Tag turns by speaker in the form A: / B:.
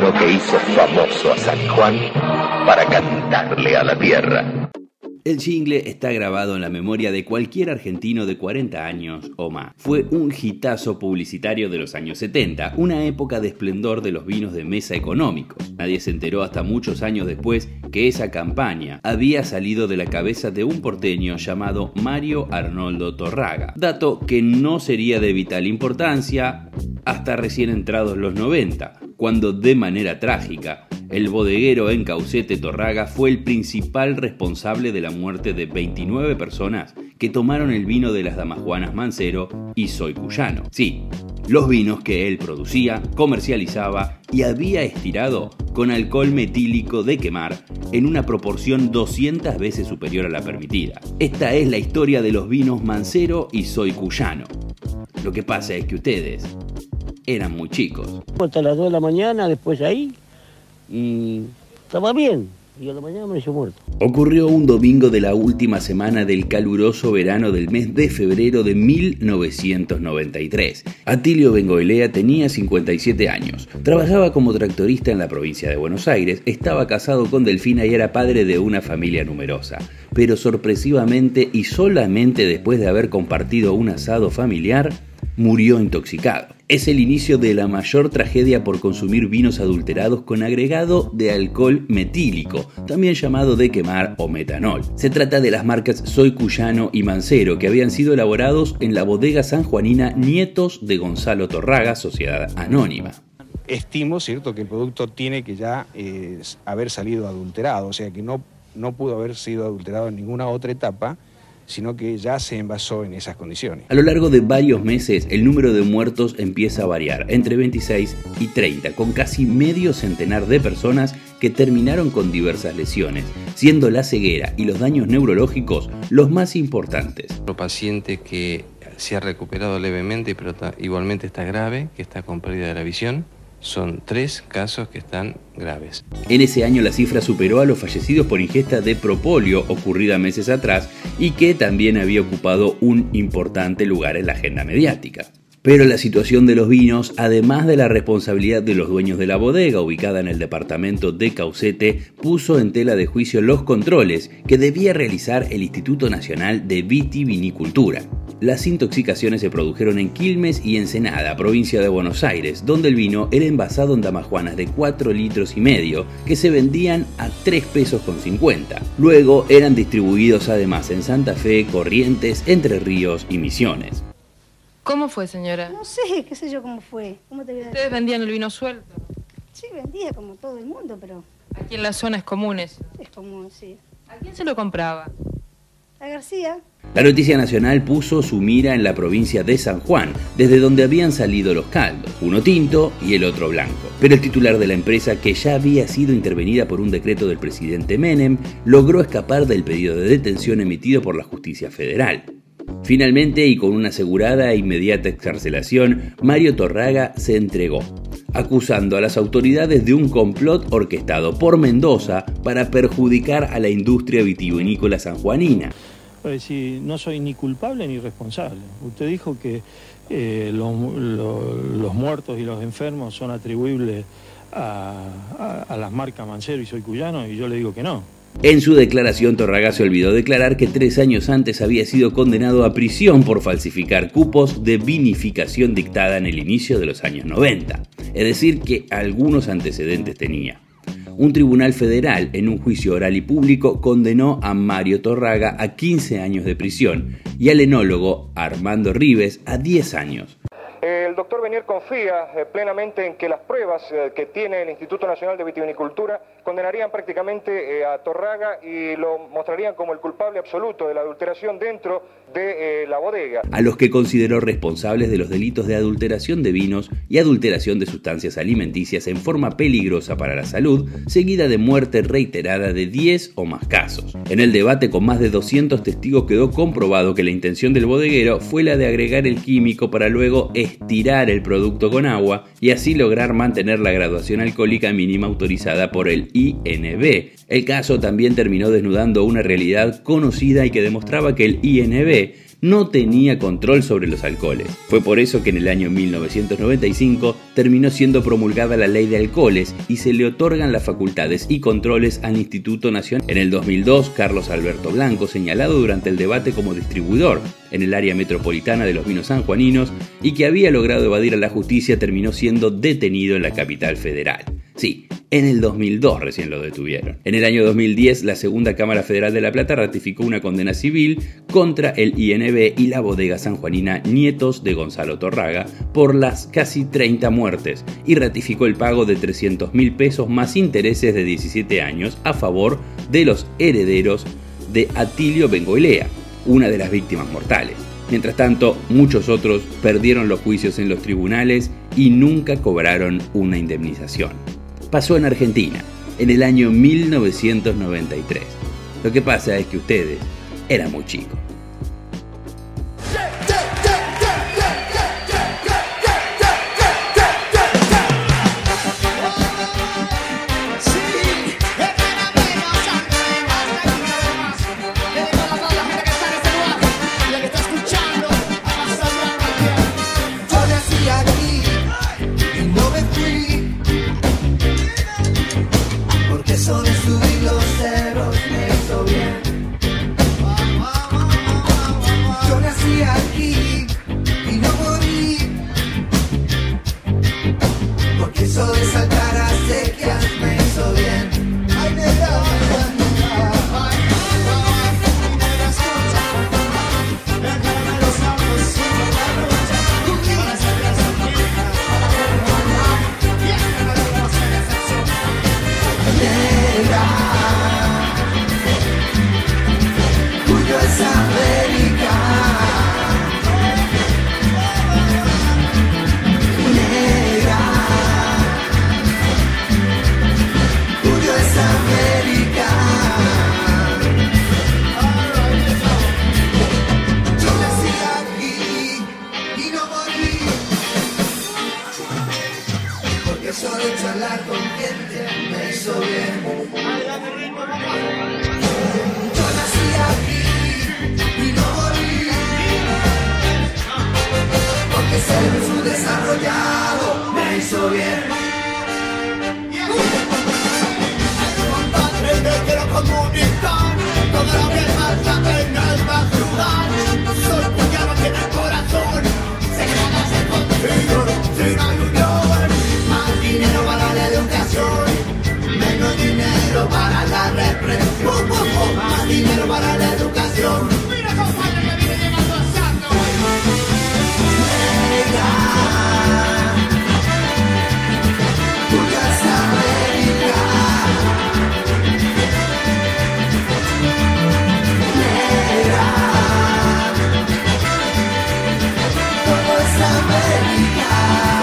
A: que hizo famoso a San Juan para cantarle a la tierra.
B: El jingle está grabado en la memoria de cualquier argentino de 40 años o más. Fue un hitazo publicitario de los años 70, una época de esplendor de los vinos de mesa económicos. Nadie se enteró hasta muchos años después que esa campaña había salido de la cabeza de un porteño llamado Mario Arnoldo Torraga. Dato que no sería de vital importancia hasta recién entrados los 90, cuando de manera trágica el bodeguero en Caucete Torraga fue el principal responsable de la muerte de 29 personas que tomaron el vino de las Damajuanas Mancero y Soy Cuyano. Sí, los vinos que él producía, comercializaba y había estirado con alcohol metílico de quemar en una proporción 200 veces superior a la permitida. Esta es la historia de los vinos Mancero y Soy Cuyano. Lo que pasa es que ustedes eran muy chicos.
C: Hasta las 2 de la mañana, después ahí, y estaba bien. Y a la mañana me muerto.
B: Ocurrió un domingo de la última semana del caluroso verano del mes de febrero de 1993. Atilio Bengoelea tenía 57 años. Trabajaba como tractorista en la provincia de Buenos Aires, estaba casado con Delfina y era padre de una familia numerosa. Pero sorpresivamente y solamente después de haber compartido un asado familiar, murió intoxicado. Es el inicio de la mayor tragedia por consumir vinos adulterados con agregado de alcohol metílico, también llamado de quemar o metanol. Se trata de las marcas Soy Cuyano y Mancero, que habían sido elaborados en la bodega sanjuanina Nietos de Gonzalo Torraga, Sociedad Anónima.
D: Estimo, ¿cierto?, que el producto tiene que ya eh, haber salido adulterado, o sea que no, no pudo haber sido adulterado en ninguna otra etapa sino que ya se envasó en esas condiciones.
B: A lo largo de varios meses, el número de muertos empieza a variar, entre 26 y 30, con casi medio centenar de personas que terminaron con diversas lesiones, siendo la ceguera y los daños neurológicos los más importantes.
E: Otro paciente que se ha recuperado levemente, pero igualmente está grave, que está con pérdida de la visión. Son tres casos que están graves.
B: En ese año la cifra superó a los fallecidos por ingesta de propolio ocurrida meses atrás y que también había ocupado un importante lugar en la agenda mediática. Pero la situación de los vinos, además de la responsabilidad de los dueños de la bodega ubicada en el departamento de Caucete, puso en tela de juicio los controles que debía realizar el Instituto Nacional de Vitivinicultura. Las intoxicaciones se produjeron en Quilmes y Ensenada, provincia de Buenos Aires, donde el vino era envasado en damajuanas de 4 litros y medio que se vendían a 3 pesos con 50. Luego eran distribuidos además en Santa Fe, Corrientes, Entre Ríos y Misiones.
F: ¿Cómo fue, señora?
G: No sé, qué sé yo cómo fue. ¿Cómo te
F: ¿Ustedes vendían el vino suelto?
G: Sí, vendía como todo el mundo, pero...
F: Aquí en las zonas comunes.
G: Es común, sí.
F: ¿A quién se lo compraba?
G: A García.
B: La noticia nacional puso su mira en la provincia de San Juan, desde donde habían salido los caldos, uno tinto y el otro blanco. Pero el titular de la empresa, que ya había sido intervenida por un decreto del presidente Menem, logró escapar del pedido de detención emitido por la justicia federal. Finalmente, y con una asegurada e inmediata excarcelación, Mario Torraga se entregó, acusando a las autoridades de un complot orquestado por Mendoza para perjudicar a la industria vitivinícola sanjuanina.
H: decir, no soy ni culpable ni responsable. Usted dijo que eh, los, muertos y los enfermos son atribuibles a, a las marcas Mancero y Soy Cuyano, y yo le digo que no.
B: En su declaración, Torraga se olvidó declarar que tres años antes había sido condenado a prisión por falsificar cupos de vinificación dictada en el inicio de los años 90, es decir, que algunos antecedentes tenía. Un tribunal federal, en un juicio oral y público, condenó a Mario Torraga a 15 años de prisión y al enólogo Armando Rives a 10 años.
I: El doctor Benier confía eh, plenamente en que las pruebas eh, que tiene el Instituto Nacional de Vitivinicultura condenarían prácticamente eh, a Torraga y lo mostrarían como el culpable absoluto de la adulteración dentro de la bodega.
B: A los que consideró responsables de los delitos de adulteración de vinos y adulteración de sustancias alimenticias en forma peligrosa para la salud, seguida de muerte reiterada de 10 o más casos. En el debate con más de 200 testigos quedó comprobado que la intención del bodeguero fue la de agregar el químico para luego estirar el producto con agua y así lograr mantener la graduación alcohólica mínima autorizada por el INB. El caso también terminó desnudando una realidad conocida y que demostraba que el INB no tenía control sobre los alcoholes. Fue por eso que en el año 1995 terminó siendo promulgada la ley de alcoholes y se le otorgan las facultades y controles al Instituto Nacional. En el 2002, Carlos Alberto Blanco, señalado durante el debate como distribuidor en el área metropolitana de los vinos sanjuaninos y que había logrado evadir a la justicia, terminó siendo detenido en la capital federal. Sí, en el 2002 recién lo detuvieron. En el año 2010, la Segunda Cámara Federal de La Plata ratificó una condena civil contra el INB y la bodega sanjuanina Nietos de Gonzalo Torraga por las casi 30 muertes y ratificó el pago de 300 mil pesos más intereses de 17 años a favor de los herederos de Atilio Bengoilea, una de las víctimas mortales. Mientras tanto, muchos otros perdieron los juicios en los tribunales y nunca cobraron una indemnización pasó en Argentina, en el año 1993. Lo que pasa es que ustedes eran muy chicos.
J: Yeah.